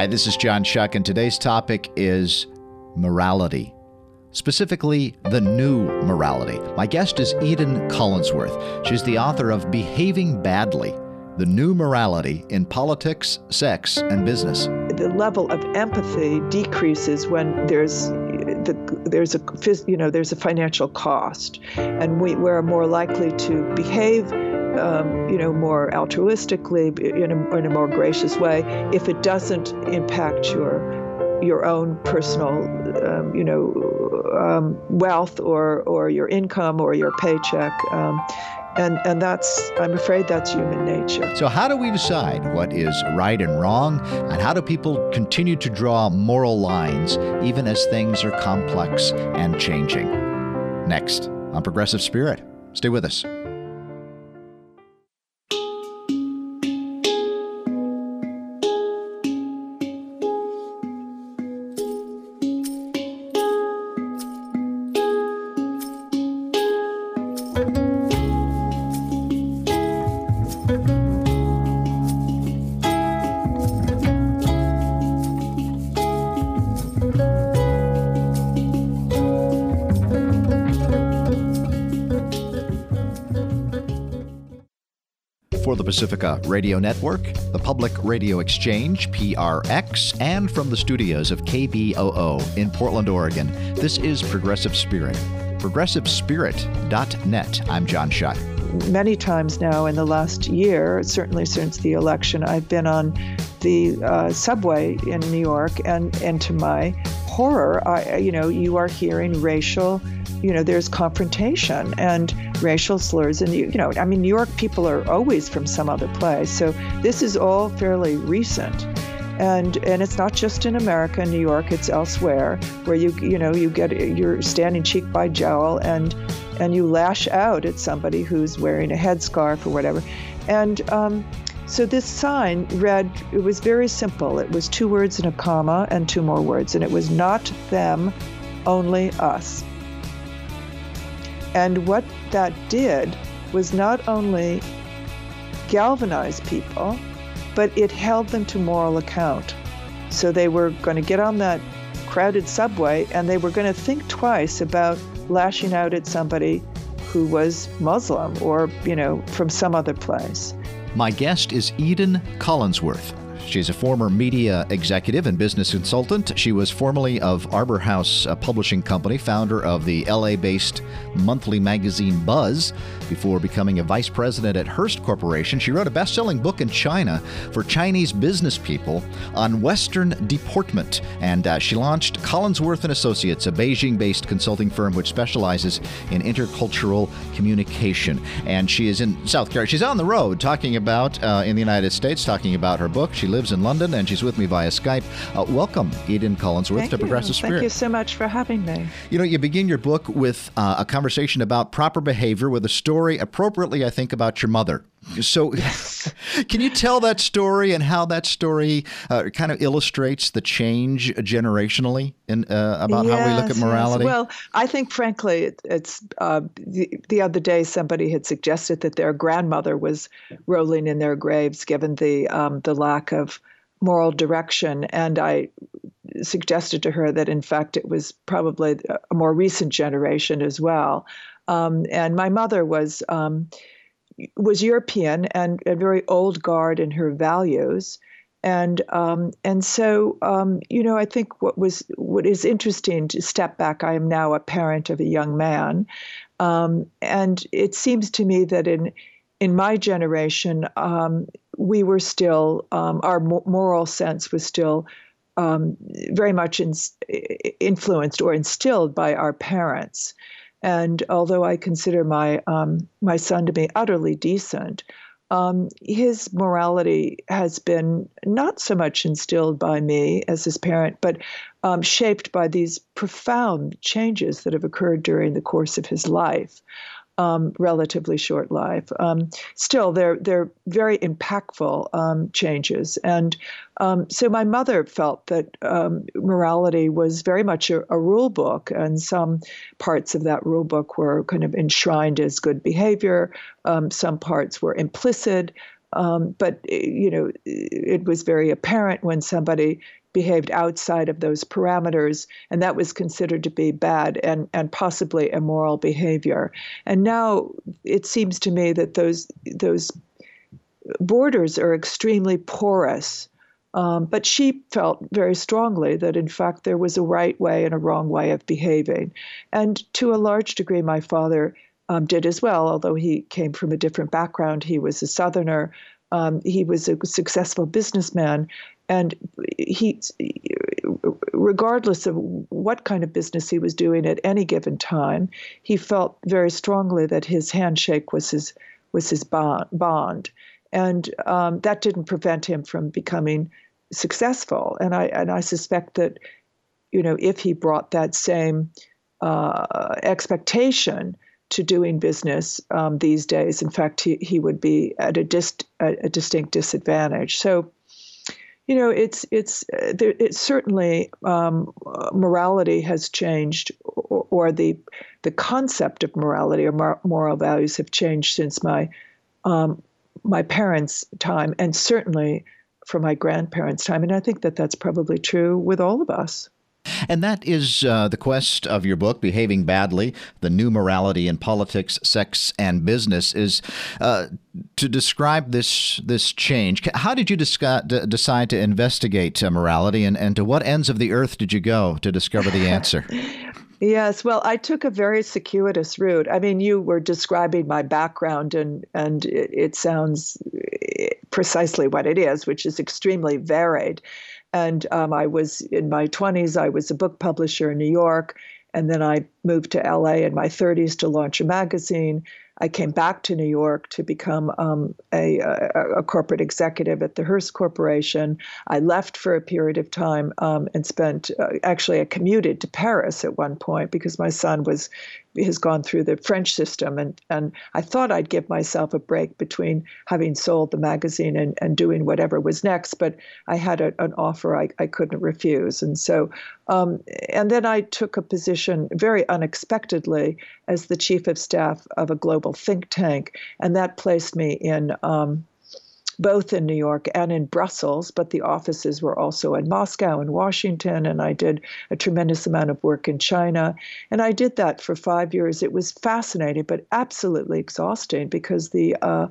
Hi, this is John Shuck, and today's topic is morality. Specifically, the new morality. My guest is Eden Collinsworth. She's the author of Behaving Badly The New Morality in Politics, Sex, and Business. The level of empathy decreases when there's the, there's a you know there's a financial cost, and we, we're more likely to behave um, you know, more altruistically, in a, in a more gracious way, if it doesn't impact your your own personal, um, you know, um, wealth or or your income or your paycheck. Um, and, and that's, I'm afraid that's human nature. So, how do we decide what is right and wrong? And how do people continue to draw moral lines even as things are complex and changing? Next on Progressive Spirit. Stay with us. Pacifica Radio Network, the Public Radio Exchange, PRX, and from the studios of KBOO in Portland, Oregon, this is Progressive Spirit. ProgressiveSpirit.net. I'm John Shuck. Many times now in the last year, certainly since the election, I've been on the uh, subway in New York, and, and to my horror, I, you know, you are hearing racial you know, there's confrontation and racial slurs. And, you, you know, I mean, New York people are always from some other place. So this is all fairly recent. And, and it's not just in America, New York, it's elsewhere where you, you know, you get, you're standing cheek by jowl and, and you lash out at somebody who's wearing a headscarf or whatever. And, um, so this sign read, it was very simple. It was two words and a comma and two more words. And it was not them, only us. And what that did was not only galvanize people, but it held them to moral account. So they were going to get on that crowded subway and they were going to think twice about lashing out at somebody who was Muslim or, you know, from some other place. My guest is Eden Collinsworth. She's a former media executive and business consultant. She was formerly of Arbor House Publishing Company, founder of the LA based monthly magazine Buzz. Before becoming a vice president at Hearst Corporation, she wrote a best selling book in China for Chinese business people on Western deportment. And uh, she launched Collinsworth and Associates, a Beijing based consulting firm which specializes in intercultural communication. And she is in South Carolina. She's on the road talking about, uh, in the United States, talking about her book. She lives in London and she's with me via Skype. Uh, welcome, Eden Collinsworth, Thank to you. Progressive Spirit. Thank you so much for having me. You know, you begin your book with uh, a conversation about proper behavior with a story appropriately, I think, about your mother. So, can you tell that story and how that story uh, kind of illustrates the change generationally in uh, about yes, how we look at morality? Yes. Well, I think, frankly, it, it's uh, the, the other day somebody had suggested that their grandmother was rolling in their graves given the um, the lack of moral direction, and I suggested to her that in fact it was probably a more recent generation as well. Um, and my mother was um, was European and a very old guard in her values. And um, and so um, you know I think what was what is interesting to step back. I am now a parent of a young man, um, and it seems to me that in in my generation um, we were still our moral sense was still very much in, influenced or instilled by our parents. And although I consider my um, my son to be utterly decent, um, his morality has been not so much instilled by me as his parent, but um, shaped by these profound changes that have occurred during the course of his life um, relatively short life. Um, still, they're they're very impactful um, changes, and um, so my mother felt that um, morality was very much a, a, rule book, and some parts of that rule book were kind of enshrined as good behavior. Some parts were implicit. Um, but you know, it was very apparent when somebody behaved outside of those parameters, and that was considered to be bad and, and possibly immoral behavior. And now it seems to me that those those borders are extremely porous. Um, but she felt very strongly that, in fact, there was a right way and a wrong way of behaving. And to a large degree, my father um, did as well, although he came from a different background. He was a Southerner. Um, he was a successful businessman, and he, regardless of what kind of business he was doing at any given time, he felt very strongly that his handshake was his was his bond, and um, that didn't prevent him from becoming successful. And I and I suspect that, you know, if he brought that same uh, expectation to doing business um, these days. In fact, he, he would be at a, dist, a, a distinct disadvantage. So, you know, it's it's uh, it's certainly um, morality has changed, or, or, the the concept of morality or mor- moral values have changed since my um, my parents' time, and certainly from my grandparents' time. And I think that that's probably true with all of us. And that is uh, the quest of your book, Behaving Badly The New Morality in Politics, Sex, and Business, is uh, to describe this, this change. How did you discuss, d- decide to investigate uh, morality, and, and to what ends of the earth did you go to discover the answer? Yes, well, I took a very circuitous route. I mean, you were describing my background, and and it, it sounds eh, precisely what it is, which is extremely varied. And um, I was in my 20s, I was a book publisher in New York. And then I moved to LA in my 30s to launch a magazine. I came back to New York to become um, a, a, a, corporate executive at the Hearst Corporation. I left for a period of time um, and spent, uh, actually, I commuted to Paris at one point because my son was has gone through the French system, and and I thought I'd give myself a break between having sold the magazine and, and doing whatever was next, but I had a, an offer I, I couldn't refuse, and so um, and then I took a position very unexpectedly as the chief of staff of a global think tank, and that placed me in. Um, both in New York and in Brussels, but the offices were also in Moscow and Washington. And I did a tremendous amount of work in China. And I did that for five years. It was fascinating, but absolutely exhausting because the uh,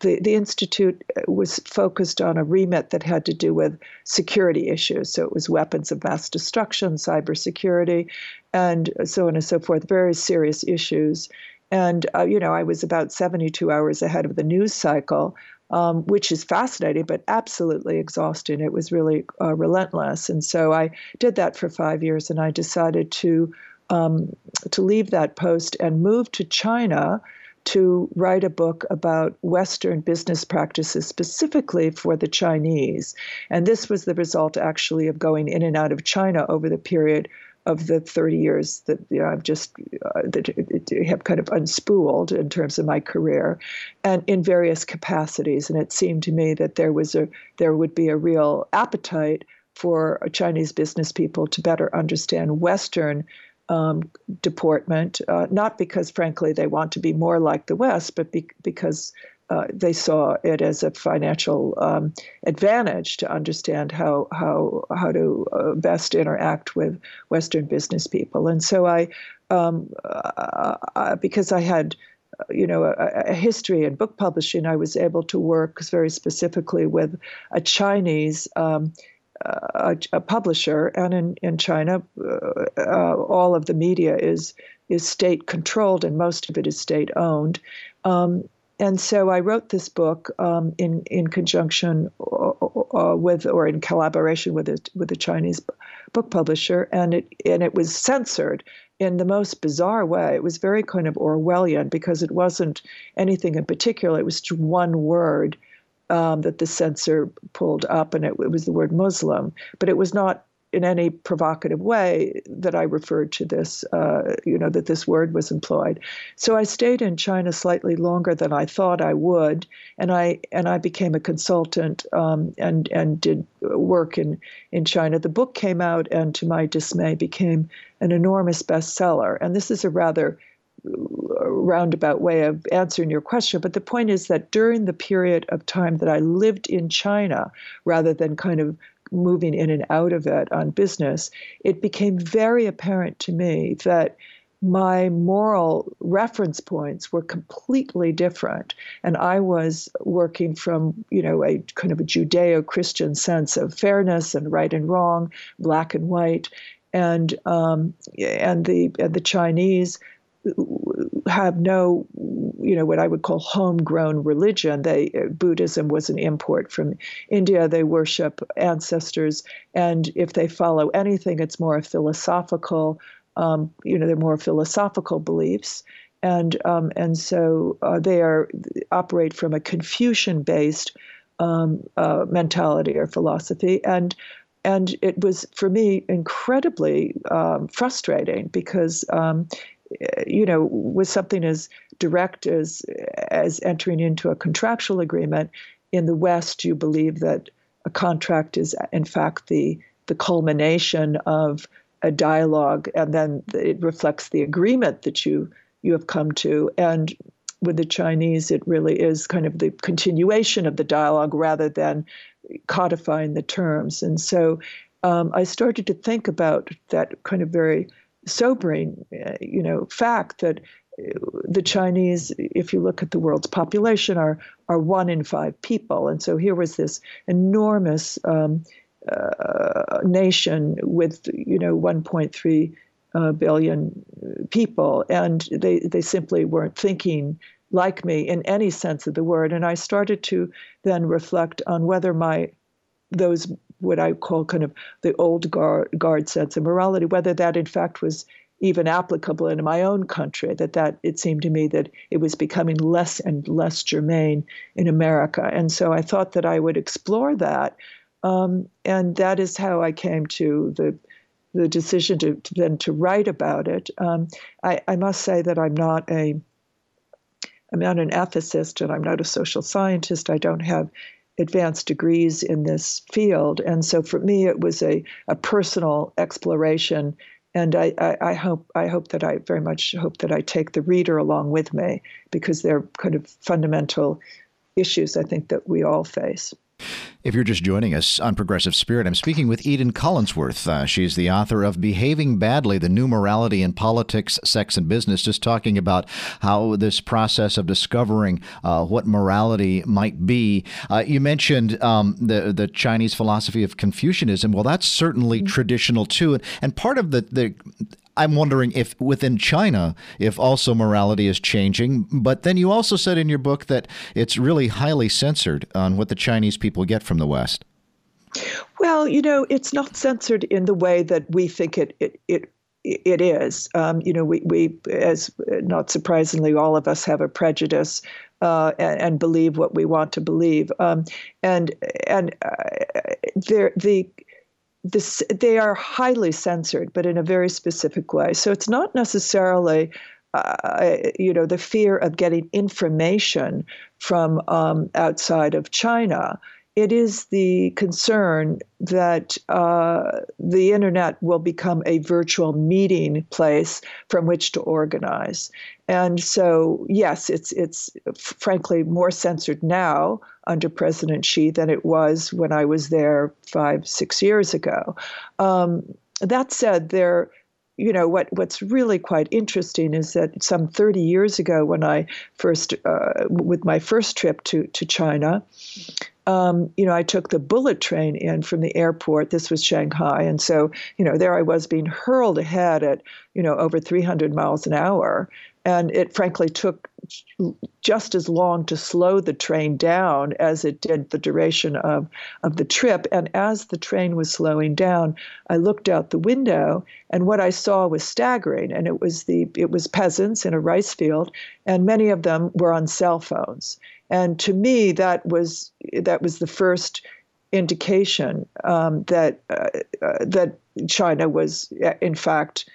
the, the institute was focused on a remit that had to do with security issues. So it was weapons of mass destruction, cybersecurity, and so on and so forth, very serious issues. And, uh, you know, I was about 72 hours ahead of the news cycle um, which is fascinating, but absolutely exhausting. It was really uh, relentless. And so I did that for five years, and I decided to um, to leave that post and move to China to write a book about Western business practices specifically for the Chinese. And this was the result actually of going in and out of China over the period of the 30 years that you know, I've just uh, that have kind of unspooled in terms of my career, and in various capacities. And it seemed to me that there was a there would be a real appetite for Chinese business people to better understand Western um, deportment, uh, not because, frankly, they want to be more like the West, but be- because uh, they saw it as a financial um, advantage to understand how how how to uh, best interact with Western business people. And so I, um, uh, uh because I had you know a, a, history in book publishing, I was able to work very specifically with a Chinese. Um, a, a, publisher, and in, in China, uh, uh, all of the media is is state controlled, and most of it is state owned. Um, and so I wrote this book um, in in conjunction uh, uh, with or in collaboration with a with a Chinese book publisher, and it and it was censored in the most bizarre way. It was very kind of Orwellian because it wasn't anything in particular. It was just one word um, that the censor pulled up, and it, it was the word Muslim, but it was not in any provocative way that I referred to this, uh, you know, that this word was employed. So I stayed in China slightly longer than I thought I would, and I and I became a consultant um, and and did work in in China. The book came out, and to my dismay, became an enormous bestseller. And this is a rather roundabout way of answering your question, but the point is that during the period of time that I lived in China, rather than kind of moving in and out of it on business, it became very apparent to me that my moral reference points were completely different. And i was working from you know a kind of a judeo-christian sense of fairness and right and wrong black and white. And um, and the and the chinese have no, you know, what I would call homegrown religion. They Buddhism was an import from India. They worship ancestors, and if they follow anything, it's more philosophical. Um, you know, they're more philosophical beliefs, and um, and so uh, they are operate from a Confucian-based um, uh, mentality or philosophy, and and it was for me incredibly um, frustrating because um, you know, with something as direct as as entering into a contractual agreement, in the West, you believe that a contract is in fact the the culmination of a dialogue, and then it reflects the agreement that you you have come to. And with the Chinese, it really is kind of the continuation of the dialogue rather than codifying the terms. And so um, I started to think about that kind of very sobering, uh, you know, fact that uh, the Chinese, if you look at the world's population, are are one in five people, and so here was this enormous um, uh, nation with you know 1.3 uh, billion people, and they they simply weren't thinking like me in any sense of the word. And I started to then reflect on whether my those what I call kind of the old guard, guard sense of morality, whether that in fact was even applicable in my own country, that, that it seemed to me that it was becoming less and less germane in America. And so I thought that I would explore that. Um, and that is how I came to the the decision to, to then to write about it. Um, I, I must say that I'm not a I'm not an ethicist and I'm not a social scientist. I don't have advanced degrees in this field. And so for me, it was a, a personal exploration. And I, I, I, hope I hope that I very much hope that I take the reader along with me because they're kind of fundamental issues I think that we all face. If you're just joining us on Progressive Spirit, I'm speaking with Eden Collinsworth. Uh, she's the author of Behaving Badly The New Morality in Politics, Sex, and Business, just talking about how this process of discovering uh, what morality might be. Uh, you mentioned um, the, the Chinese philosophy of Confucianism. Well, that's certainly mm-hmm. traditional too. And part of the, the I'm wondering if within China, if also morality is changing. But then you also said in your book that it's really highly censored on what the Chinese people get from the West. Well, you know, it's not censored in the way that we think it it it, it is. Um, you know, we we as not surprisingly, all of us have a prejudice uh, and, and, believe what we want to believe. Um, and and uh, there the this, they are highly censored, but in a very specific way. So it's not necessarily, uh, you know, the fear of getting information from um, outside of China it is the concern that uh, the internet will become a virtual meeting place from which to organize. And so, yes, it's it's frankly more censored now under President Xi than it was when I was there five, six years ago. Um, that said, there you know what what's really quite interesting is that some 30 years ago when I first uh, with my first trip to to China um, you know, I took the bullet train in from the airport. This was Shanghai. And so, you know, there I was being hurled ahead at, you know, over 300 miles an hour. And it frankly took just as long to slow the train down as it did the duration of, of the trip. And as the train was slowing down, I looked out the window and what I saw was staggering. And it was the it was peasants in a rice field, and many of them were on cell phones. And to me, that was that was the first indication um, that uh, uh, that China was, in fact,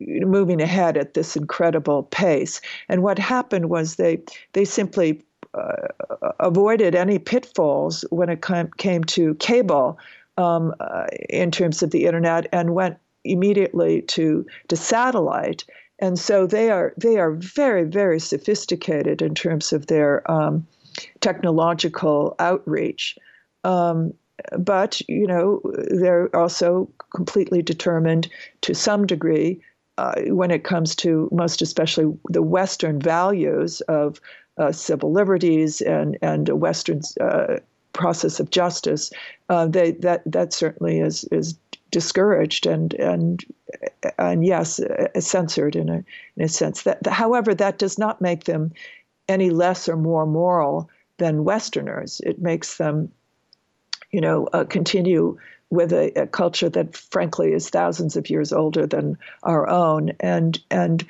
moving ahead at this incredible pace. And what happened was they they simply uh, avoided any pitfalls when it came to cable um, uh, in terms of the internet and went immediately to to satellite and so they are they are very very sophisticated in terms of their um, technological outreach. Um, but you know they're also completely determined to some degree uh, when it comes to most especially the Western values of uh, civil liberties and and a Western uh, process of justice. Uh, they, that that certainly is is discouraged and and and yes, uh, censored in a in a sense. That however, that does not make them any less or more moral than Westerners. It makes them, you know, uh, continue with a, a, culture that, frankly, is thousands of years older than our own. And and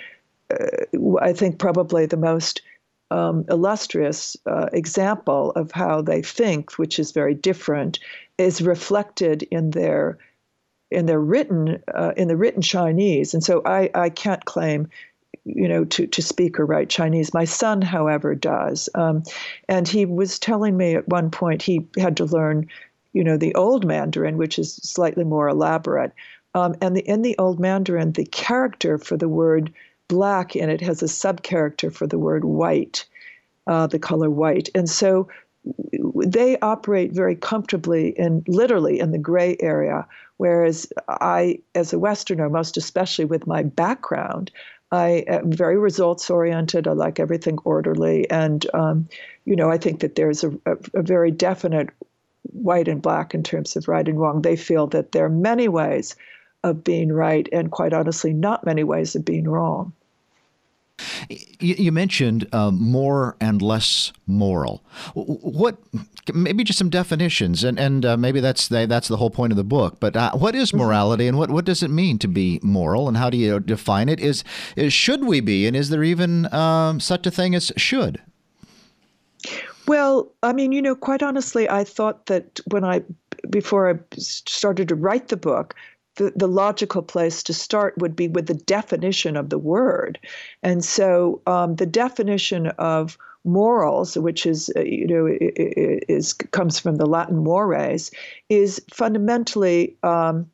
uh, I think probably the most um, illustrious uh, example of how they think, which is very different, is reflected in their in their written uh, in the written Chinese. And so I, I can't claim you know, to, to speak or write Chinese. My son, however, does. Um, and he was telling me at one point he had to learn, you know, the old Mandarin, which is slightly more elaborate. Um, and the, in the old Mandarin, the character for the word black in it has a sub character for the word white, uh, the color white. And so they operate very comfortably in literally in the gray area, whereas I, as a Westerner, most especially with my background, I am very results oriented. I like everything orderly. And, um, you know, I think that there's a, a, a, very definite white and black in terms of right and wrong. They feel that there are many ways of being right and, quite honestly, not many ways of being wrong. You, you mentioned uh, more and less moral. What maybe just some definitions, and and uh, maybe that's the, that's the whole point of the book. But uh, what is mm-hmm. morality, and what, what does it mean to be moral, and how do you define it? Is, is should we be, and is there even um, such a thing as should? Well, I mean, you know, quite honestly, I thought that when I before I started to write the book, the, the logical place to start would be with the definition of the word. And so um, the definition of morals, which is uh, you know is comes from the Latin mores, is fundamentally um,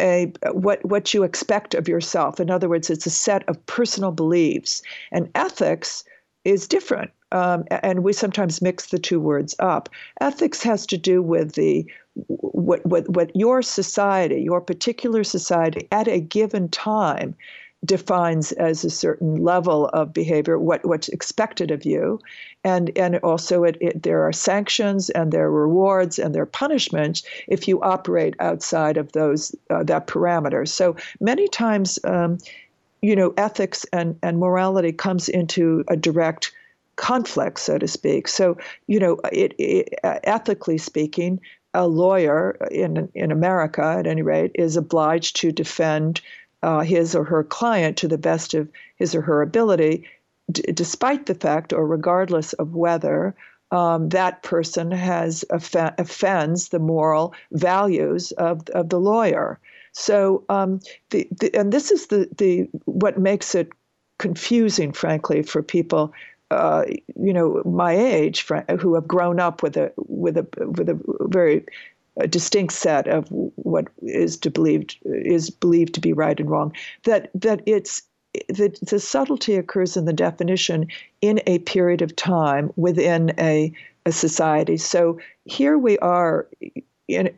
a what what you expect of yourself. In other words, it's a set of personal beliefs, and ethics is different. Um, and we sometimes mix the two words up. Ethics has to do with the what, what, what your society, your particular society, at a given time defines as a certain level of behavior, what, what's expected of you. And, and also, it, it, there are sanctions and there are rewards and there are punishments if you operate outside of those uh, that parameter. So many times, um, you know, ethics and, and morality comes into a direct conflict, so to speak. So, you know, it, it, uh, ethically speaking, a lawyer in in America, at any rate, is obliged to defend uh, his or her client to the best of his or her ability, d- despite the fact or regardless of whether um, that person has off- offends the moral values of of the lawyer. So, um, the, the, and this is the the what makes it confusing, frankly, for people uh, you know, my age, who have grown up with a with a with a very a distinct set of what is to believed is believed to be right and wrong. That that it's that the subtlety occurs in the definition in a period of time within a, a society. So here we are in,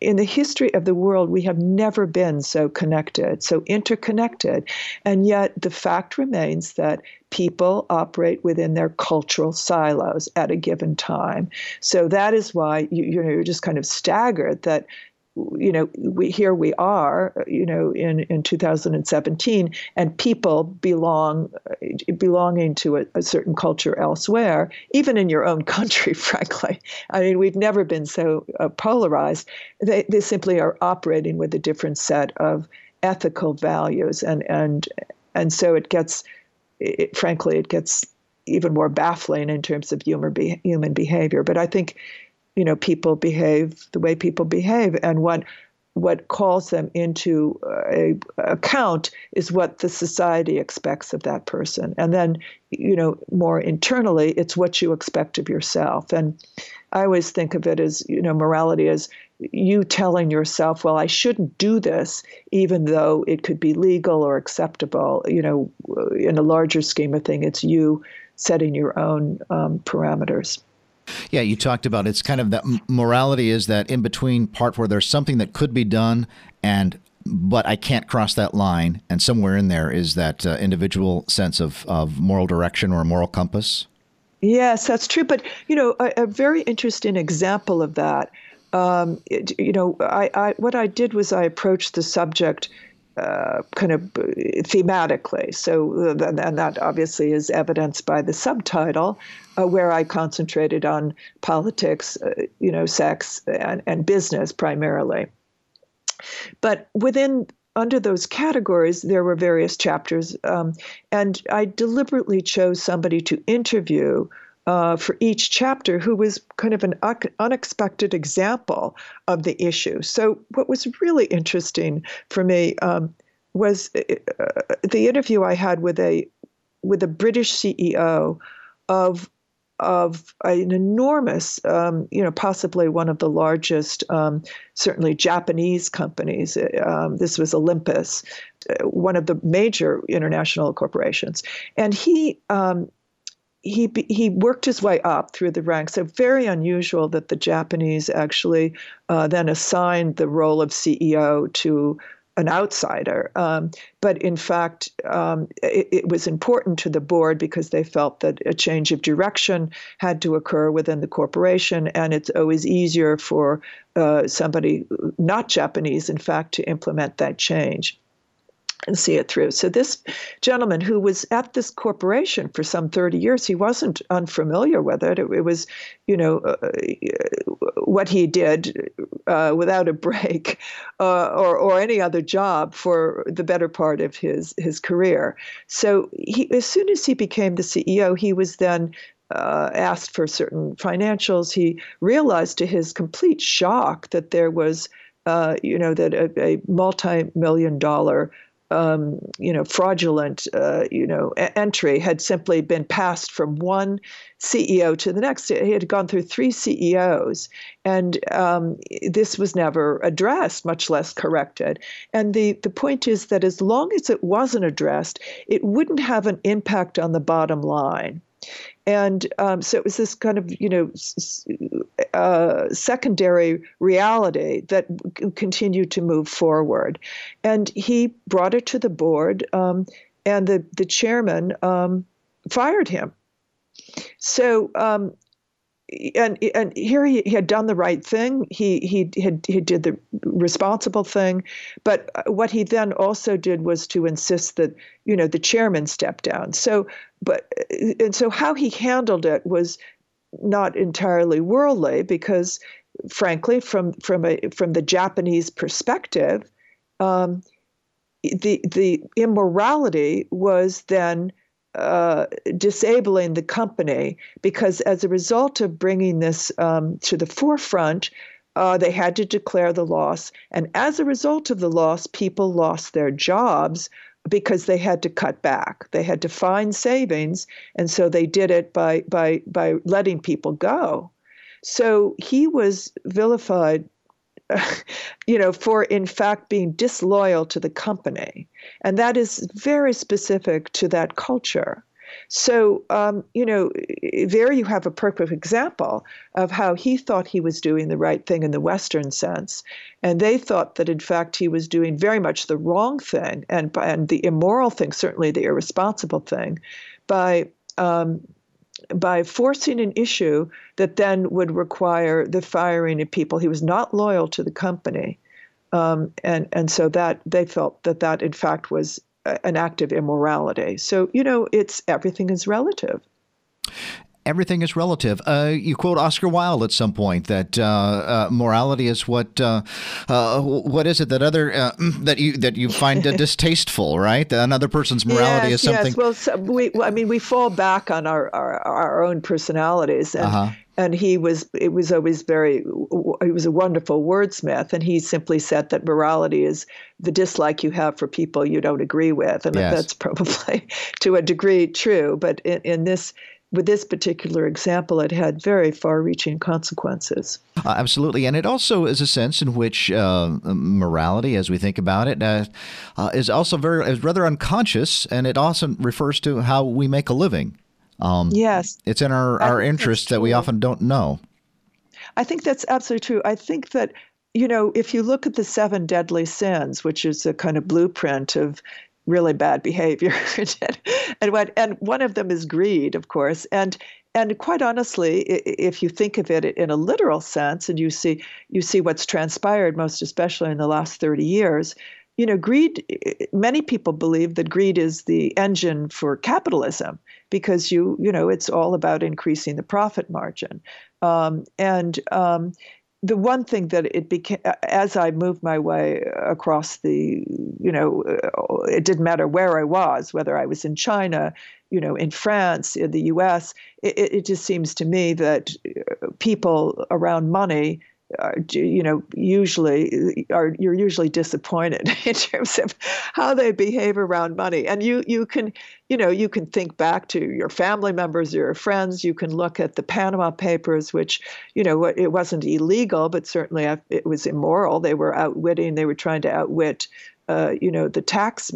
in the history of the world, we have never been so connected, so interconnected. And yet the fact remains that people operate within their cultural silos at a given time. So that is why you, you know, you're just kind of staggered that you know, we here we are, you know, in, in 2017, and people belong belonging to a, a, certain culture elsewhere, even in your own country. Frankly, I mean, we've never been so uh, polarized. They they simply are operating with a different set of ethical values, and and and so it gets, it, frankly, it gets even more baffling in terms of human be, human behavior. But I think you know people behave the way people behave and what what calls them into a account is what the society expects of that person and then you know more internally it's what you expect of yourself and i always think of it as you know morality as you telling yourself well i shouldn't do this even though it could be legal or acceptable you know in a larger scheme of thing it's you setting your own um, parameters yeah, you talked about it's kind of that morality is that in between part where there's something that could be done and but I can't cross that line, and somewhere in there is that uh, individual sense of, of moral direction or moral compass. Yes, that's true. But you know, a, a very interesting example of that. Um, it, you know, I, I, what I did was I approached the subject uh, kind of thematically. So, uh, and that obviously is evidenced by the subtitle, uh, where I concentrated on politics, uh, you know, sex, and, and business primarily. But within under those categories, there were various chapters, um, and I deliberately chose somebody to interview uh, for each chapter who was kind of an unexpected example of the issue. So, what was really interesting for me um, was uh, the interview I had with a with a British CEO of of an enormous, um, you know, possibly one of the largest, um, certainly Japanese companies. Um, this was Olympus, uh, one of the major international corporations, and he um, he he worked his way up through the ranks. So very unusual that the Japanese actually uh, then assigned the role of CEO to an outsider. Um, but in fact, um, it, it, was important to the board because they felt that a change of direction had to occur within the corporation, and it's always easier for uh, somebody not Japanese, in fact, to implement that change and see it through. So this gentleman who was at this corporation for some 30 years, he wasn't unfamiliar with it. It, it was, you know, uh, what he did uh, without a break uh, or, or any other job for the better part of his, his career. So he, as soon as he became the CEO, he was then uh, asked for certain financials. He realized to his complete shock that there was, uh, you know, that a, a multi-million dollar um, you know, fraudulent, uh, you know, entry had simply been passed from one CEO to the next. He had gone through three CEOs, and um, this was never addressed, much less corrected. And the the point is that as long as it wasn't addressed, it wouldn't have an impact on the bottom line. And um, so it was this kind of, you know, uh, secondary reality that continued to move forward. And he brought it to the board, um, and the, the chairman um, fired him. So um, and and here he, he, had done the right thing. He he had he did the responsible thing, but what he then also did was to insist that you know the chairman step down. So, but and so how he handled it was not entirely worldly because, frankly, from from a from the Japanese perspective, um, the the immorality was then uh, disabling the company because as a result of bringing this um, to the forefront, uh, they had to declare the loss. And as a result of the loss, people lost their jobs because they had to cut back. They had to find savings, and so they did it by by by letting people go. So he was vilified you know, for in fact being disloyal to the company. And that is very specific to that culture. So, um, you know, there you have a perfect example of how he thought he was doing the right thing in the Western sense. And they thought that, in fact, he was doing very much the wrong thing and, and the immoral thing, certainly the irresponsible thing, by um, by forcing an issue that then would require the firing of people. He was not loyal to the company. Um, and, and so that they felt that that in fact was an act of immorality. So, you know, it's everything is relative everything is relative. Uh, you quote Oscar Wilde at some point that uh, uh, morality is what uh, uh, what is it that other uh, that you that you find distasteful, right? That another person's morality yes, is something. Yes, well, so we I mean we fall back on our our, our own personalities, and uh-huh. and he was it was always very he was a wonderful wordsmith and he simply said that morality is the dislike you have for people you don't agree with and yes. that's probably to a degree true but in, in this with this particular example, it had very far reaching consequences. Uh, absolutely. And it also is a sense in which uh, morality, as we think about it, uh, uh is also very, is rather unconscious. And it also refers to how we make a living. Um, yes. It's in our, our interest that we often don't know. I think that's absolutely true. I think that you know, if you look at the seven deadly sins, which is a kind of blueprint of really bad behavior and what and one of them is greed of course. And and quite honestly if you think of it in a literal sense and you see you see what's transpired most especially in the last 30 years you know greed many people believe that greed is the engine for capitalism because you you know it's all about increasing the profit margin. Um, and um, the one thing that it became as I moved my way across the, you know, uh, it didn't matter where I was, whether I was in China, you know, in France, in the U.S. It, it just seems to me that uh, people around money are, you know, usually are you're usually disappointed in terms of how they behave around money. And you you can, you know, you can think back to your family members, your friends. You can look at the Panama Papers, which, you know, it wasn't illegal, but certainly it was immoral. They were outwitting. They were trying to outwit, uh, you know, the tax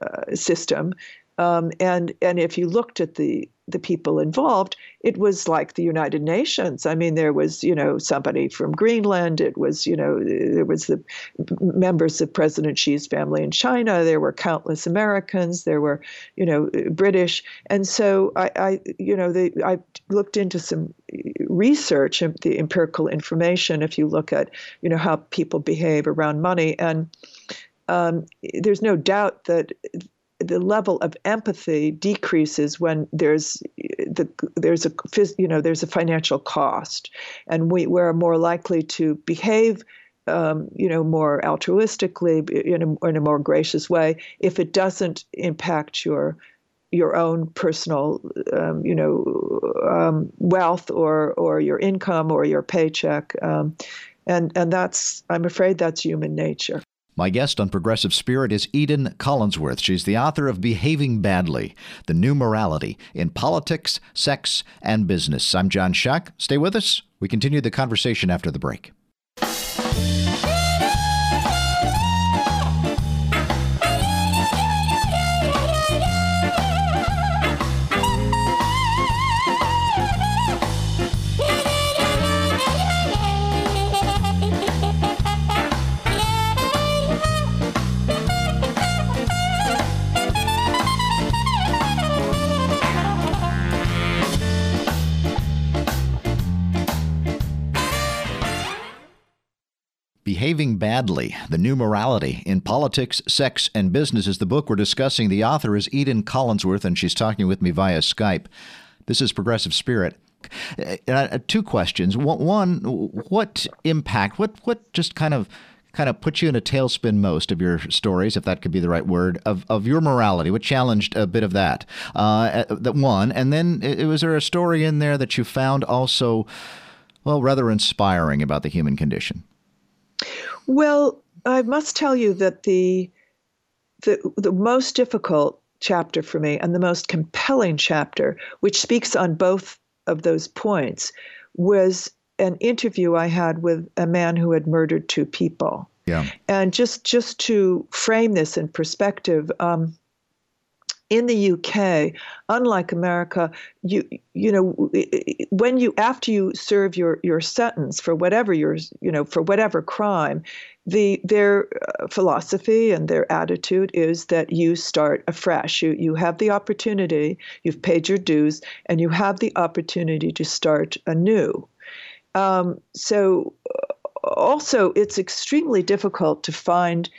uh, system. Um, and and if you looked at the the people involved, it was like the United Nations. I mean, there was, you know, somebody from Greenland. It was, you know, there was the members of President Xi's family in China. There were countless Americans. There were, you know, British. And so I, I you know, I looked into some research and the empirical information. If you look at, you know, how people behave around money, and um, there's no doubt that the level of empathy decreases when there's the there's a you know there's a financial cost, and we we're more likely to behave. Um, you know, more altruistically in a, in a more gracious way if it doesn't impact your your own personal, um, you know, um, wealth or or your income or your paycheck, um, and and that's I'm afraid that's human nature. My guest on Progressive Spirit is Eden Collinsworth. She's the author of Behaving Badly The New Morality in Politics, Sex, and Business. I'm John Shuck. Stay with us. We continue the conversation after the break. Behaving Badly The New Morality in Politics, Sex, and Business is the book we're discussing. The author is Eden Collinsworth, and she's talking with me via Skype. This is Progressive Spirit. Uh, uh, two questions. One, what impact, what, what just kind of kind of put you in a tailspin most of your stories, if that could be the right word, of, of your morality? What challenged a bit of that? Uh, uh that one, and then was there a story in there that you found also, well, rather inspiring about the human condition? Well, I must tell you that the the the most difficult chapter for me and the most compelling chapter, which speaks on both of those points, was an interview I had with a man who had murdered two people. Yeah. And just just to frame this in perspective, um, in the UK, unlike America, you you know when you after you serve your your sentence for whatever your you know for whatever crime, the their uh, philosophy and their attitude is that you start afresh. You you have the opportunity, you've paid your dues, and you have the opportunity to start anew. Um, so uh, also, it's extremely difficult to find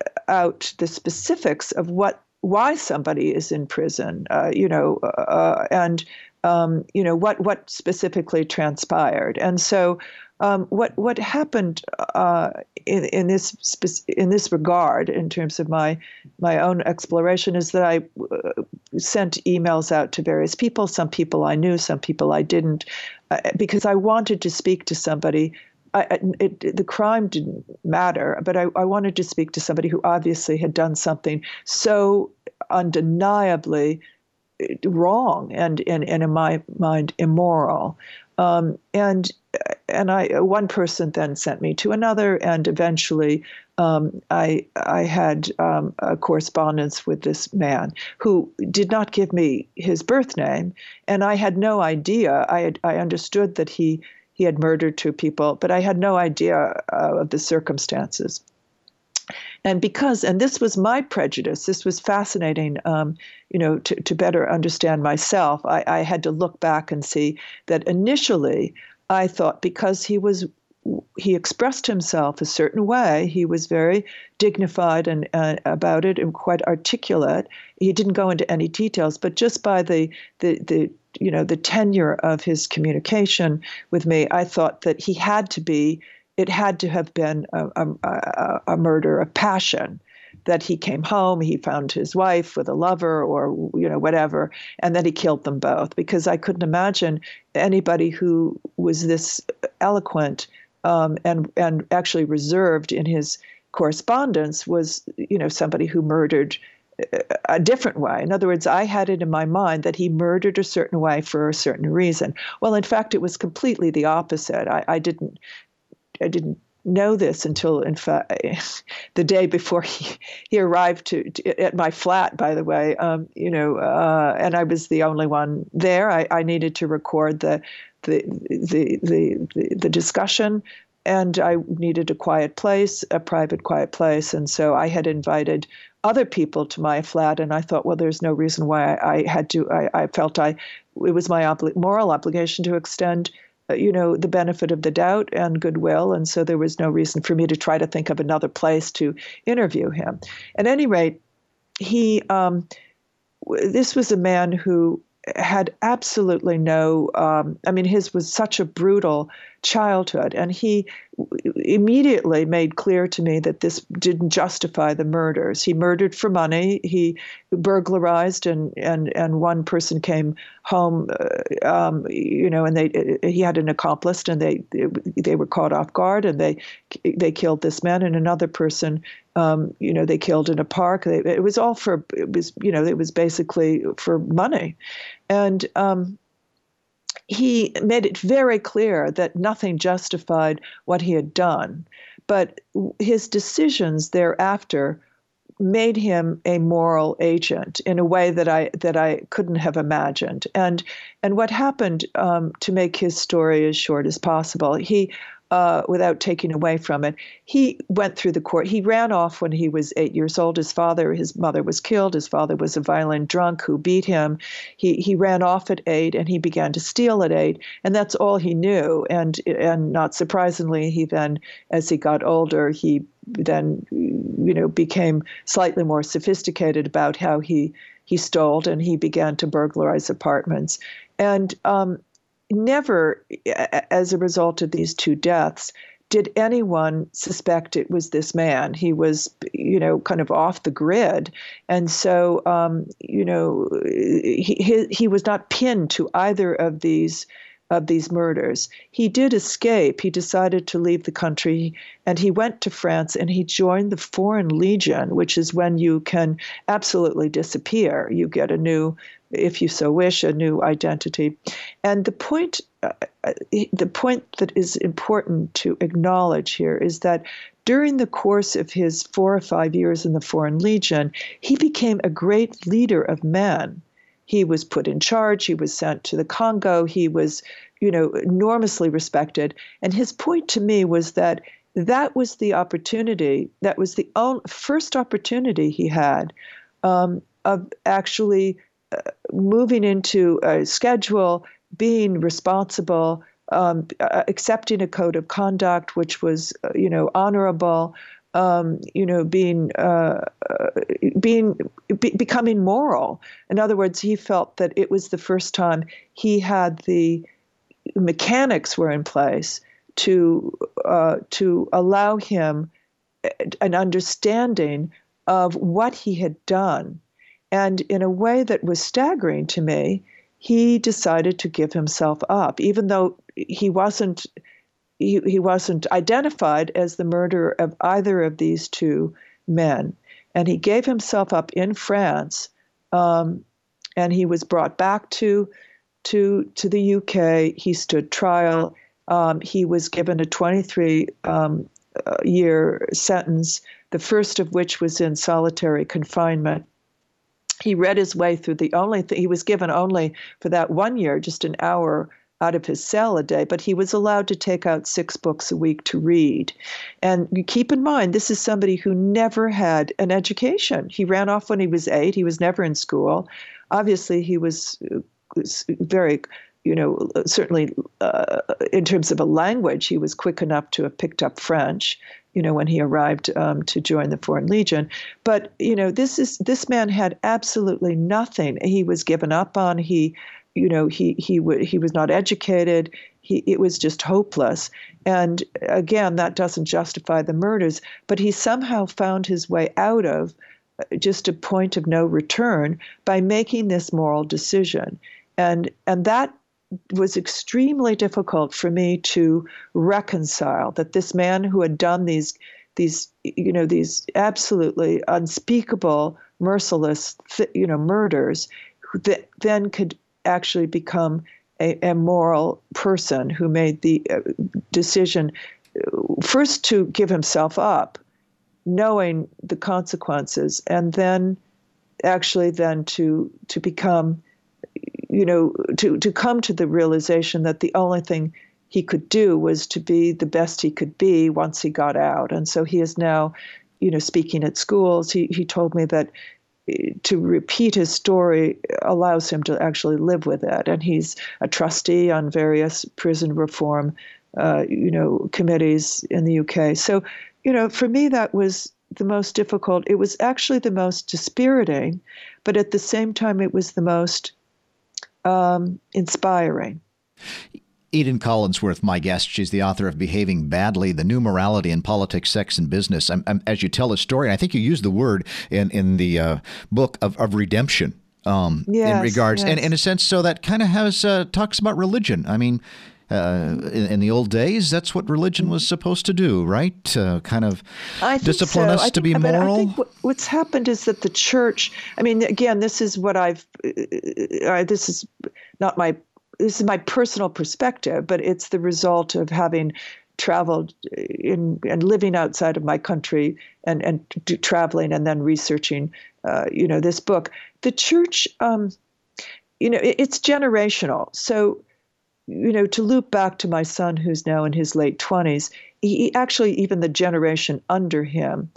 uh, out the specifics of what why somebody is in prison, uh, you know, uh, and um, you know what what specifically transpired. And so, um, what what happened uh, in, in this in this regard, in terms of my my own exploration, is that I uh, sent emails out to various people. Some people I knew, some people I didn't, uh, because I wanted to speak to somebody. I, it, the crime didn't matter, but I, I wanted to speak to somebody who obviously had done something so undeniably wrong and, and, and in my mind immoral. Um, and and I one person then sent me to another, and eventually um, I I had um, a correspondence with this man who did not give me his birth name, and I had no idea. I had, I understood that he he had murdered two people, but I had no idea uh, of the circumstances. And because and this was my prejudice this was fascinating um, you know to, to better understand myself I, I had to look back and see that initially i thought because he was he expressed himself a certain way. He was very dignified and uh, about it and quite articulate. He didn't go into any details, but just by the the the you know the tenure of his communication with me, I thought that he had to be it had to have been a, a, a, murder of passion that he came home he found his wife with a lover or you know whatever and then he killed them both because i couldn't imagine anybody who was this eloquent um, and and actually reserved in his correspondence was you know somebody who murdered uh, a different way. In other words, I had it in my mind that he murdered a certain way for a certain reason. Well, in fact, it was completely the opposite. I, I didn't I didn't know this until, in fact, the day before he, he arrived to, to at my flat. By the way, um, you know, uh, and I was the only one there. I, I needed to record the the the the, the, discussion. And I needed a quiet place, a private, quiet place. And so I had invited other people to my flat, and I thought, well, there's no reason why I, I had to. I, I, felt I it was my obli- moral obligation to extend uh, you know, the benefit of the doubt and goodwill. And so there was no reason for me to try to think of another place to interview him. At any rate, he, um, this was a man who had absolutely no, um, I mean, his was such a brutal childhood. And he immediately made clear to me that this didn't justify the murders. He murdered for money. He burglarized, and and and one person came home, uh, um, you know, and they he had an accomplice, and they they were caught off guard, and they they killed this man, and another person. Um, you know, they killed in a park. They, it was all for, it was, you know, it was basically for money. And um, he made it very clear that nothing justified what he had done. But his decisions thereafter made him a moral agent in a way that I that I couldn't have imagined. And and what happened um, to make his story as short as possible? He uh, without taking away from it. He went through the court. He ran off when he was eight years old. His father, his mother was killed. His father was a violent drunk who beat him. He he ran off at eight and he began to steal at eight, and that's all he knew. And and not surprisingly, he then, as he got older, he then you know became slightly more sophisticated about how he he stole and he began to burglarize apartments. And um, never, as a result of these two deaths, did anyone suspect it was this man? He was, you know, kind of off the grid, and so, um, you know, he, he he was not pinned to either of these of these murders. He did escape. He decided to leave the country and he went to France and he joined the Foreign Legion, which is when you can absolutely disappear. You get a new if you so wish, a new identity. And the point, uh, uh, the point that is important to acknowledge here is that during the course of his four or five years in the Foreign Legion, he became a great leader of men. He was put in charge. He was sent to the Congo. He was, you know, enormously respected. And his point to me was that that was the opportunity. That was the only, first opportunity he had um, of actually moving into a schedule, being responsible, um, uh, accepting a code of conduct which was, uh, you know, honorable, um, you know, being uh, uh, being be, becoming moral. In other words, he felt that it was the first time he had the mechanics were in place to uh, to allow him an understanding of what he had done and in a way that was staggering to me, he decided to give himself up, even though he wasn't he, he wasn't identified as the murderer of either of these two men. And he gave himself up in France, um, and he was brought back to to to the UK. He stood trial. Um, he was given a 23 um, uh, year sentence, the first of which was in solitary confinement. He read his way through the only thing he was given only for that one year, just an hour out of his cell a day, but he was allowed to take out six books a week to read. And you keep in mind, this is somebody who never had an education. He ran off when he was eight, he was never in school. Obviously, he was, was very you know, certainly uh, in terms of a language, he was quick enough to have picked up French, you know, when he arrived um, to join the Foreign Legion. But you know, this is this man had absolutely nothing. He was given up on. He you know he he w- he was not educated. He it was just hopeless. And again that doesn't justify the murders but he somehow found his way out of uh, just a point of no return by making this moral decision. And and that was extremely difficult for me to reconcile that this man who had done these these you know these absolutely unspeakable merciless you know murders that then could actually become a, a moral person who made the uh, decision uh, first to give himself up, knowing the consequences, and then actually then to to become you know to to come to the realization that the only thing he could do was to be the best he could be once he got out. And so he is now you know speaking at schools. He he told me that to repeat his story allows him to actually live with it. And he's a trustee on various prison reform, uh, you know, committees in the UK. So, you know, for me, that was the most difficult. It was actually the most dispiriting, but at the same time, it was the most um, inspiring. Eden Collinsworth, my guest. She's the author of Behaving Badly The New Morality in Politics, Sex, and Business. I'm, I'm, as you tell a story, I think you use the word in, in the uh, book of, of redemption. Um, yes, in regards, yes. and in a sense, so that kind of has uh, talks about religion. I mean, uh, in, in, the old days, that's what religion was supposed to do, right? Uh, kind of discipline so. us think, to be I mean, moral. I think what's happened is that the church. I mean, again, this is what I've. Uh, this is not my this is my personal perspective, but it's the result of having traveled in and living outside of my country and and traveling and then researching, uh, you know, this book. The church, um, you know, it, it's generational. So, you know, to loop back to my son who's now in his late twenties, he, he, actually even the generation under him,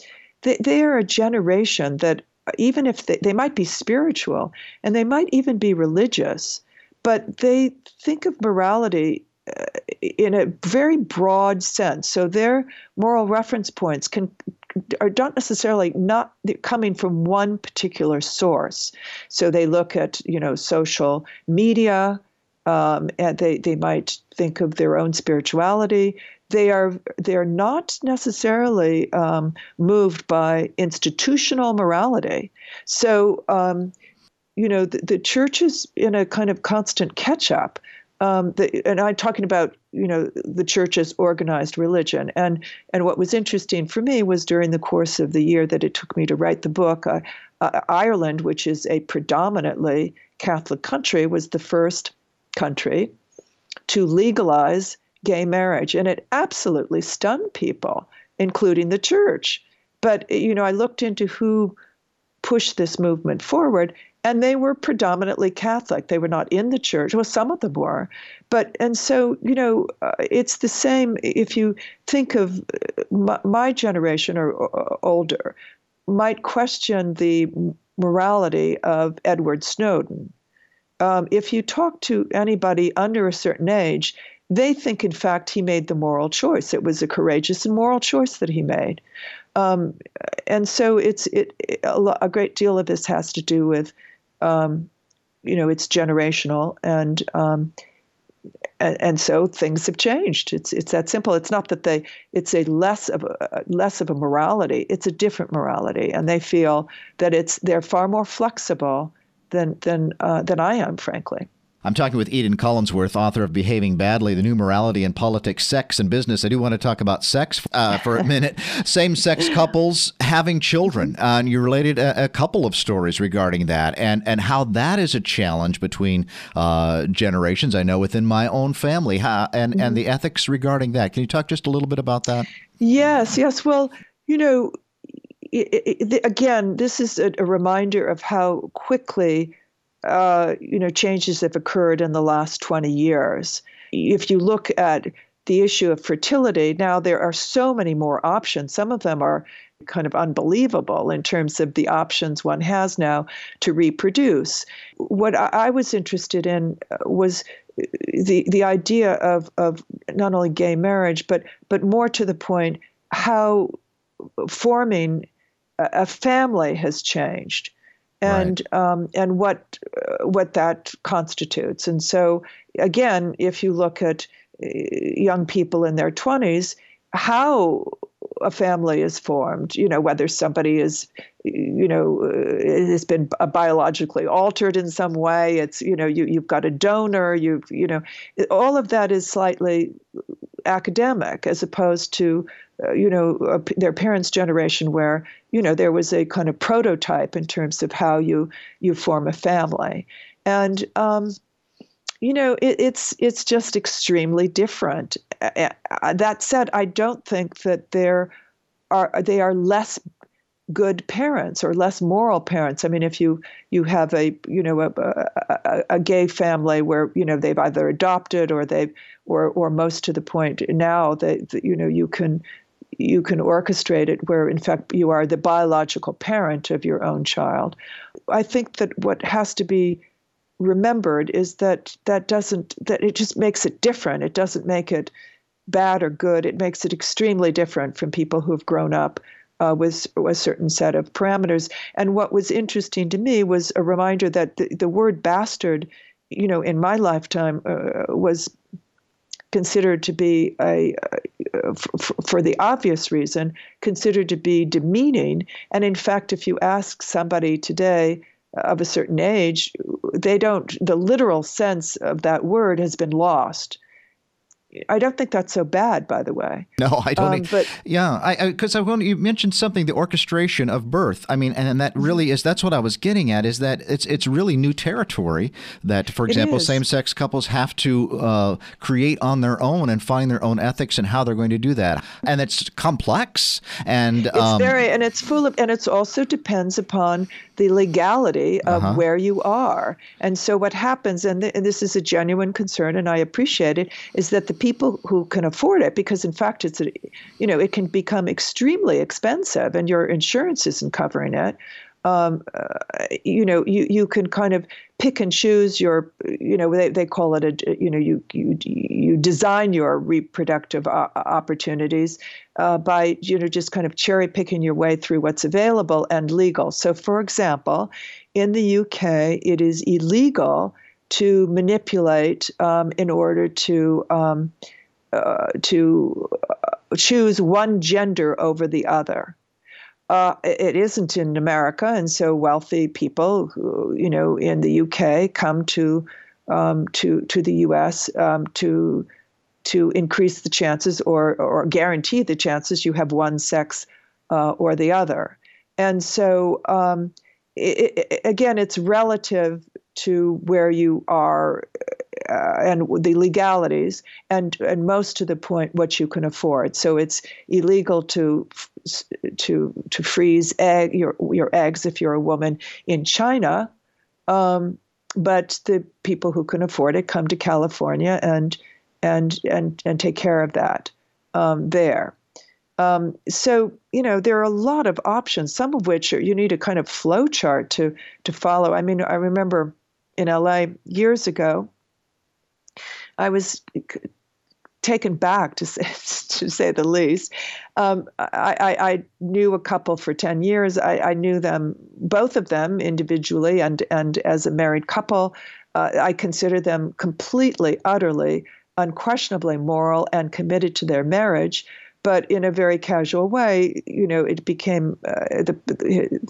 they, they are a generation that even if they, they might be spiritual and they might even be religious but they think of morality uh, in a very broad sense. So their moral reference points can are not necessarily not coming from one particular source. So they look at you know social media, um, and they they might think of their own spirituality. They are they are not necessarily um, moved by institutional morality. So um, you know, the, the church is in a kind of constant catch up. Um, the, and I'm talking about you know the church's organized religion. And and what was interesting for me was during the course of the year that it took me to write the book, uh, uh, Ireland, which is a predominantly Catholic country, was the first country to legalize gay marriage, and it absolutely stunned people, including the church. But you know, I looked into who pushed this movement forward, and they were predominantly Catholic. They were not in the church. Well, some of them were, but and so you know, uh, it's the same. If you think of uh, my, my generation or, or older, might question the morality of Edward Snowden. Um, if you talk to anybody under a certain age, they think, in fact, he made the moral choice. It was a courageous and moral choice that he made. Um, and so it's it, a, a, great deal of this has to do with um, you know, it's generational, and, um, and and so things have changed. It's it's that simple. It's not that they it's a less of a less of a morality. It's a different morality, and they feel that it's they're far more flexible than than uh, than I am, frankly. I'm talking with Eden Collinsworth, author of Behaving Badly The New Morality in Politics, Sex, and Business. I do want to talk about sex uh, for a minute. Same sex couples having children. Uh, and you related a, a, couple of stories regarding that and, and how that is a challenge between uh, generations. I know within my own family how, and, mm-hmm. and the ethics regarding that. Can you talk just a little bit about that? Yes, yes. Well, you know, it, it, again, this is a, a reminder of how quickly uh, you know, changes have occurred in the last 20 years. If you look at the issue of fertility, now there are so many more options. Some of them are kind of unbelievable in terms of the options one has now to reproduce. What I was interested in uh, was the the idea of of not only gay marriage, but but more to the point, how forming a family has changed and right. um, and what uh, what that constitutes. And so again, if you look at uh, young people in their 20s, how a family is formed, you know, whether somebody is, you know, uh, has been biologically altered in some way. It's, you know, you, you've got a donor, you've, you know, all of that is slightly academic as opposed to uh, you know, their parents' generation, where you know there was a kind of prototype in terms of how you you form a family, and um, you know it, it's it's just extremely different. That said, I don't think that there are they are less good parents or less moral parents. I mean, if you you have a you know a, a, a, gay family where you know they've either adopted or they've or or most to the point now that you know you can you can orchestrate it where, in fact, you are the biological parent of your own child. I think that what has to be remembered is that that doesn't, that it just makes it different. It doesn't make it bad or good. It makes it extremely different from people who have grown up uh, with a certain set of parameters. And what was interesting to me was a reminder that the, the word bastard, you know, in my lifetime uh, was considered to be a, uh, f- for the obvious reason, considered to be demeaning. And in fact, if you ask somebody today of a certain age, they don't, the literal sense of that word has been lost. I don't think that's so bad, by the way. No, I don't. Um, but yeah, because I, I, I you mentioned something, the orchestration of birth. I mean, and, and that really mm-hmm. is that's what I was getting at. Is that it's it's really new territory that, for example, same-sex couples have to uh, create on their own and find their own ethics and how they're going to do that, and it's complex and it's um, very and it's full of and it also depends upon the legality of uh-huh. where you are. And so what happens, and, th- and this is a genuine concern, and I appreciate it, is that the people who can afford it, because in fact it's, a, you know, it can become extremely expensive, and your insurance isn't covering it um, uh, you know, you, you can kind of pick and choose your, you know, they, they call it a, you know, you, you, you design your reproductive opportunities uh, by, you know, just kind of cherry picking your way through what's available and legal. So, for example, in the UK, it is illegal to manipulate um, in order to um, uh, to uh, choose one gender over the other. Uh, it isn't in America, and so wealthy people, who, you know, in the UK come to um, to to the U.S. Um, to to increase the chances or or guarantee the chances you have one sex uh, or the other, and so um, it, it, again, it's relative to where you are uh, and the legalities, and and most to the point what you can afford. So it's illegal to to to freeze egg your your eggs if you're a woman in China, um, but the people who can afford it come to California and and and and take care of that um, there. Um, so you know there are a lot of options, some of which are, you need a kind of flow chart to to follow. I mean, I remember in LA years ago, I was taken back to say, to say the least. Um, I, I, I, knew a couple for ten years. I, I, knew them both of them individually and and as a married couple. Uh, I consider them completely, utterly, unquestionably moral and committed to their marriage. But in a very casual way, you know, it became uh, the, the,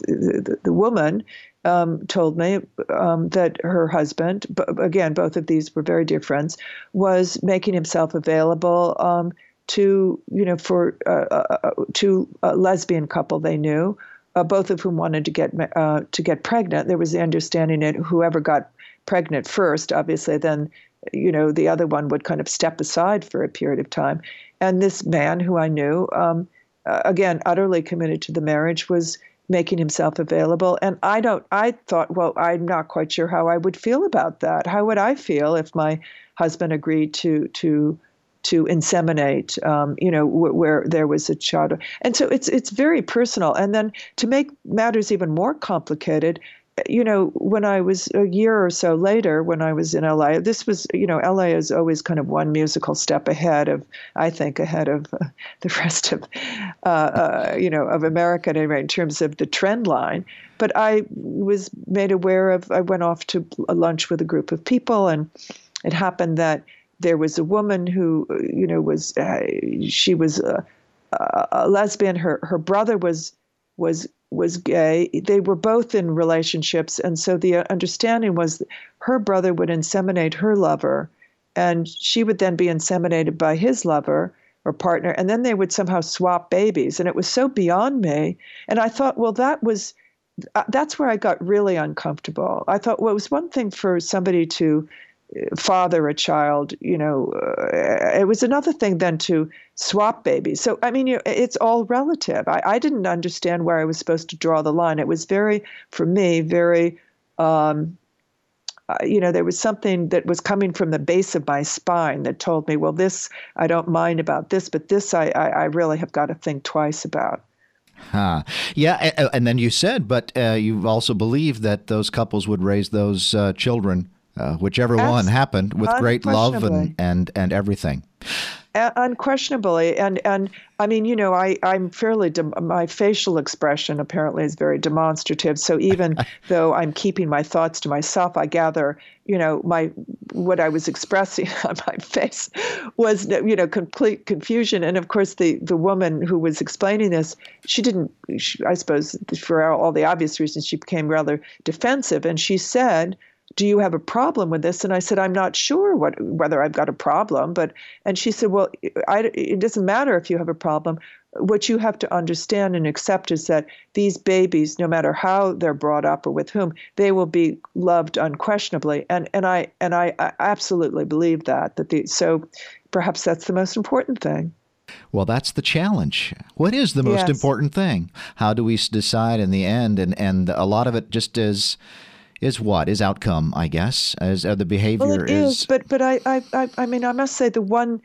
the, the woman um, told me um, that her husband, b- again, both of these were very dear friends, was making himself available um, to, you know, for uh, uh, uh to a lesbian couple they knew, uh, both of whom wanted to get uh, to get pregnant. There was the understanding that whoever got pregnant first, obviously, then you know the other one would kind of step aside for a period of time. And this man who I knew, um, again, utterly committed to the marriage, was making himself available. And I don't, I thought, well, I'm not quite sure how I would feel about that. How would I feel if my husband agreed to, to, to inseminate, um, you know, w- where there was a child. And so it's, it's very personal. And then to make matters even more complicated, you know, when I was a year or so later, when I was in LA, this was, you know, LA is always kind of one musical step ahead of, I think, ahead of uh, the rest of, uh, uh, you know, of America in terms of the trend line. But I was made aware of, I went off to lunch with a group of people, and it happened that there was a woman who, you know, was, uh, she was a, a lesbian. Her, her brother was, was was gay. They were both in relationships, and so the understanding was her brother would inseminate her lover, and she would then be inseminated by his lover or partner, and then they would somehow swap babies. And it was so beyond me. And I thought, well, that was uh, that's where I got really uncomfortable. I thought, well, it was one thing for somebody to father a child, you know, uh, it was another thing then to swap babies. So, I mean, you know, it's all relative. I, I didn't understand where I was supposed to draw the line. It was very, for me, very, um, uh, you know, there was something that was coming from the base of my spine that told me, well, this I don't mind about this, but this I, I, I really have got to think twice about. Huh. Yeah, and then you said, but uh, you also believed that those couples would raise those uh, children uh, whichever one happened with great love and, and, and everything. Uh, unquestionably, and and I mean, you know, I I'm fairly de- my facial expression apparently is very demonstrative. So even though I'm keeping my thoughts to myself, I gather, you know, my what I was expressing on my face was, you know, complete confusion. And of course, the the woman who was explaining this, she didn't. She, I suppose for all the obvious reasons, she became rather defensive, and she said do you have a problem with this? And I said, I'm not sure what whether I've got a problem, but and she said, well, I, it doesn't matter if you have a problem. What you have to understand and accept is that these babies, no matter how they're brought up or with whom, they will be loved unquestionably. And and I and I, I absolutely believe that that the so perhaps that's the most important thing. Well, that's the challenge. What is the most yes. important thing? How do we decide in the end? And and a lot of it just is is what is outcome, I guess, as uh, the behavior well, it is. is. But but I, I I mean I must say the one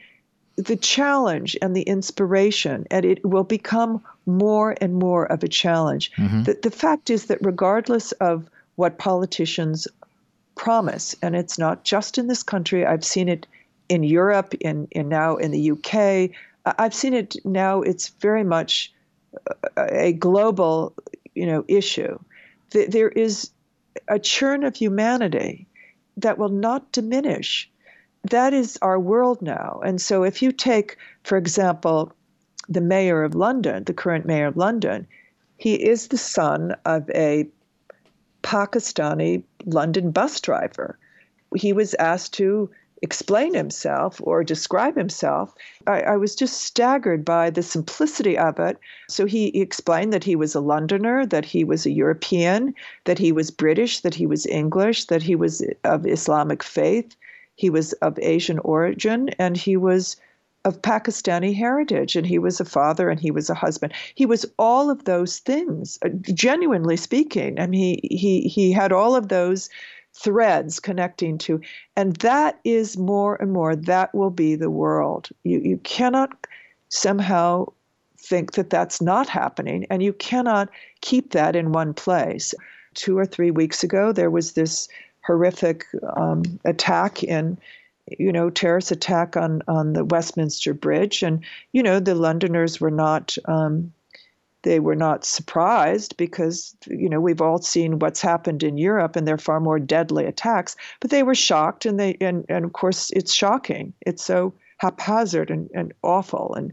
the challenge and the inspiration, and it will become more and more of a challenge. Mm-hmm. The, the fact is that regardless of what politicians promise, and it's not just in this country, I've seen it in Europe, in, in now in the UK, I've seen it now, it's very much a global you know, issue. There is a churn of humanity that will not diminish. That is our world now. And so if you take, for example, the mayor of London, the current mayor of London, he is the son of a Pakistani London bus driver. He was asked to explain himself or describe himself. I, I, was just staggered by the simplicity of it. So he explained that he was a Londoner, that he was a European, that he was British, that he was English, that he was of Islamic faith, he was of Asian origin, and he was of Pakistani heritage, and he was a father and he was a husband. He was all of those things, uh, genuinely speaking. I mean, he he he had all of those threads connecting to and that is more and more that will be the world. You you cannot somehow think that that's not happening and you cannot keep that in one place. Two or three weeks ago there was this horrific um, attack in you know terrorist attack on on the westminster bridge and you know the londoners were not um, they were not surprised because you know we've all seen what's happened in Europe and they're far more deadly attacks but they were shocked and they and, and of course it's shocking it's so haphazard and, and awful and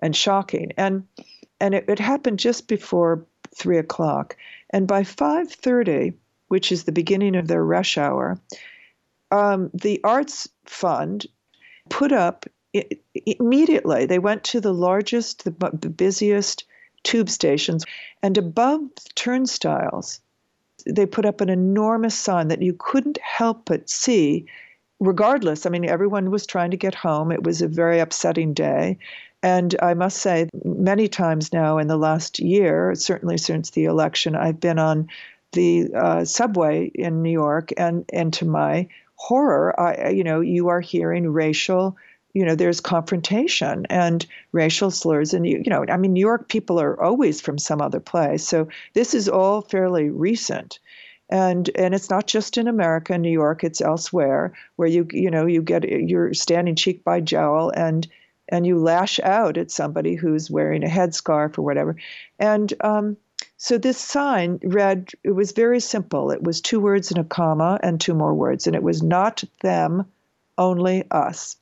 and shocking and and it, it happened just before three o'clock. And by 5:30, which is the beginning of their rush hour, um, the Arts Fund put up it, immediately. They went to the largest, the, the busiest tube stations, and above turnstiles, they put up an enormous sign that you couldn't help but see regardless, I mean, everyone was trying to get home. It was a very upsetting day. And I must say, many times now in the last year, certainly since the election, I've been on the uh, subway in New York, and and to my horror, I, you know, you are hearing racial, you know, there's confrontation and racial slurs, and you, know, I mean, New York people are always from some other place, so this is all fairly recent. And and it's not just in America, New York, it's elsewhere where you you know you get you're standing cheek by jowl and and you lash out at somebody who's wearing a headscarf or whatever, and um, so this sign read it was very simple. It was two words and a comma and two more words, and it was not them, only us.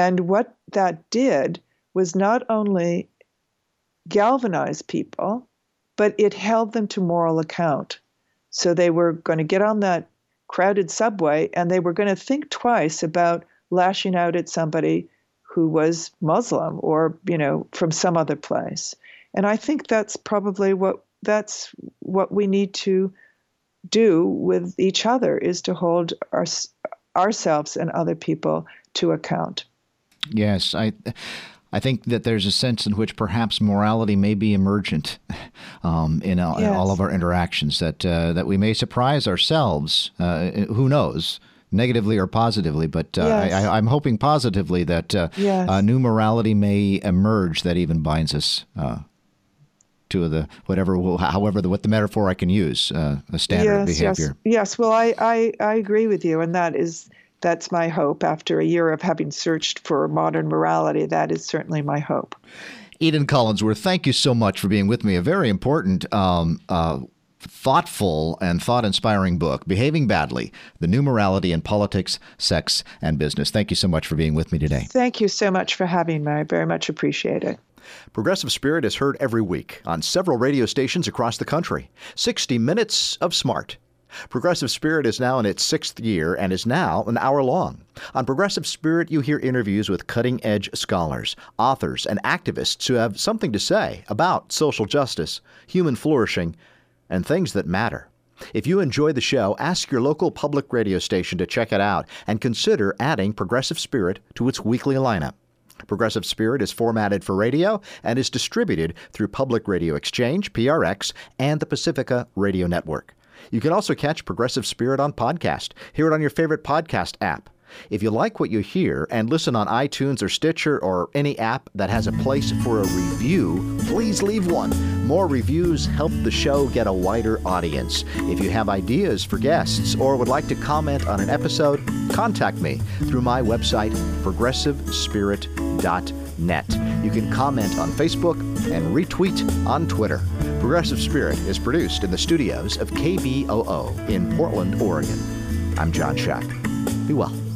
And what that did was not only galvanize people but it held them to moral account. So they were going to get on that crowded subway and they were going to think twice about lashing out at somebody who was Muslim or, you know, from some other place. And I think that's probably what that's what we need to do with each other is to hold our, ourselves and other people to account. Yes, I I think that there's a sense in which perhaps morality may be emergent um, in, all, yes. in, all, of our interactions. That uh, that we may surprise ourselves. Uh, who knows? Negatively or positively, but uh, yes. I, am hoping positively that uh, yes. new morality may emerge that even binds us uh, to the whatever, however, the, what the metaphor I can use, uh, a standard yes, behavior. Yes, yes. Well, I, I, I agree with you, and that is that's my hope. After a year of having searched for modern morality, that is certainly my hope. Eden Collinsworth, thank you so much for being with me. A very important, um, uh, thoughtful, and thought inspiring book, Behaving Badly The New Morality in Politics, Sex, and Business. Thank you so much for being with me today. Thank you so much for having me. I very much appreciate it. Progressive Spirit is heard every week on several radio stations across the country. 60 minutes of smart. Progressive Spirit is now in its sixth year and is now an hour long. On Progressive Spirit, you hear interviews with cutting edge scholars, authors, and activists who have something to say about social justice, human flourishing, and things that matter. If you enjoy the show, ask your local public radio station to check it out and consider adding Progressive Spirit to its weekly lineup. Progressive Spirit is formatted for radio and is distributed through Public Radio Exchange, PRX, and the Pacifica Radio Network. You can also catch Progressive Spirit on podcast. Hear it on your favorite podcast app. If you like what you hear and listen on iTunes or Stitcher or any app that has a place for a review, please leave one. More reviews help the show get a wider audience. If you have ideas for guests or would like to comment on an episode, contact me through my website, progressivespirit.net. You can comment on Facebook and retweet on Twitter. Progressive Spirit is produced in the studios of KBOO in Portland, Oregon. I'm John Shuck. Be well.